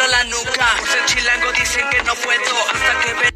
vuelo la nuca. Por ser chilango dicen que no puedo hasta que ven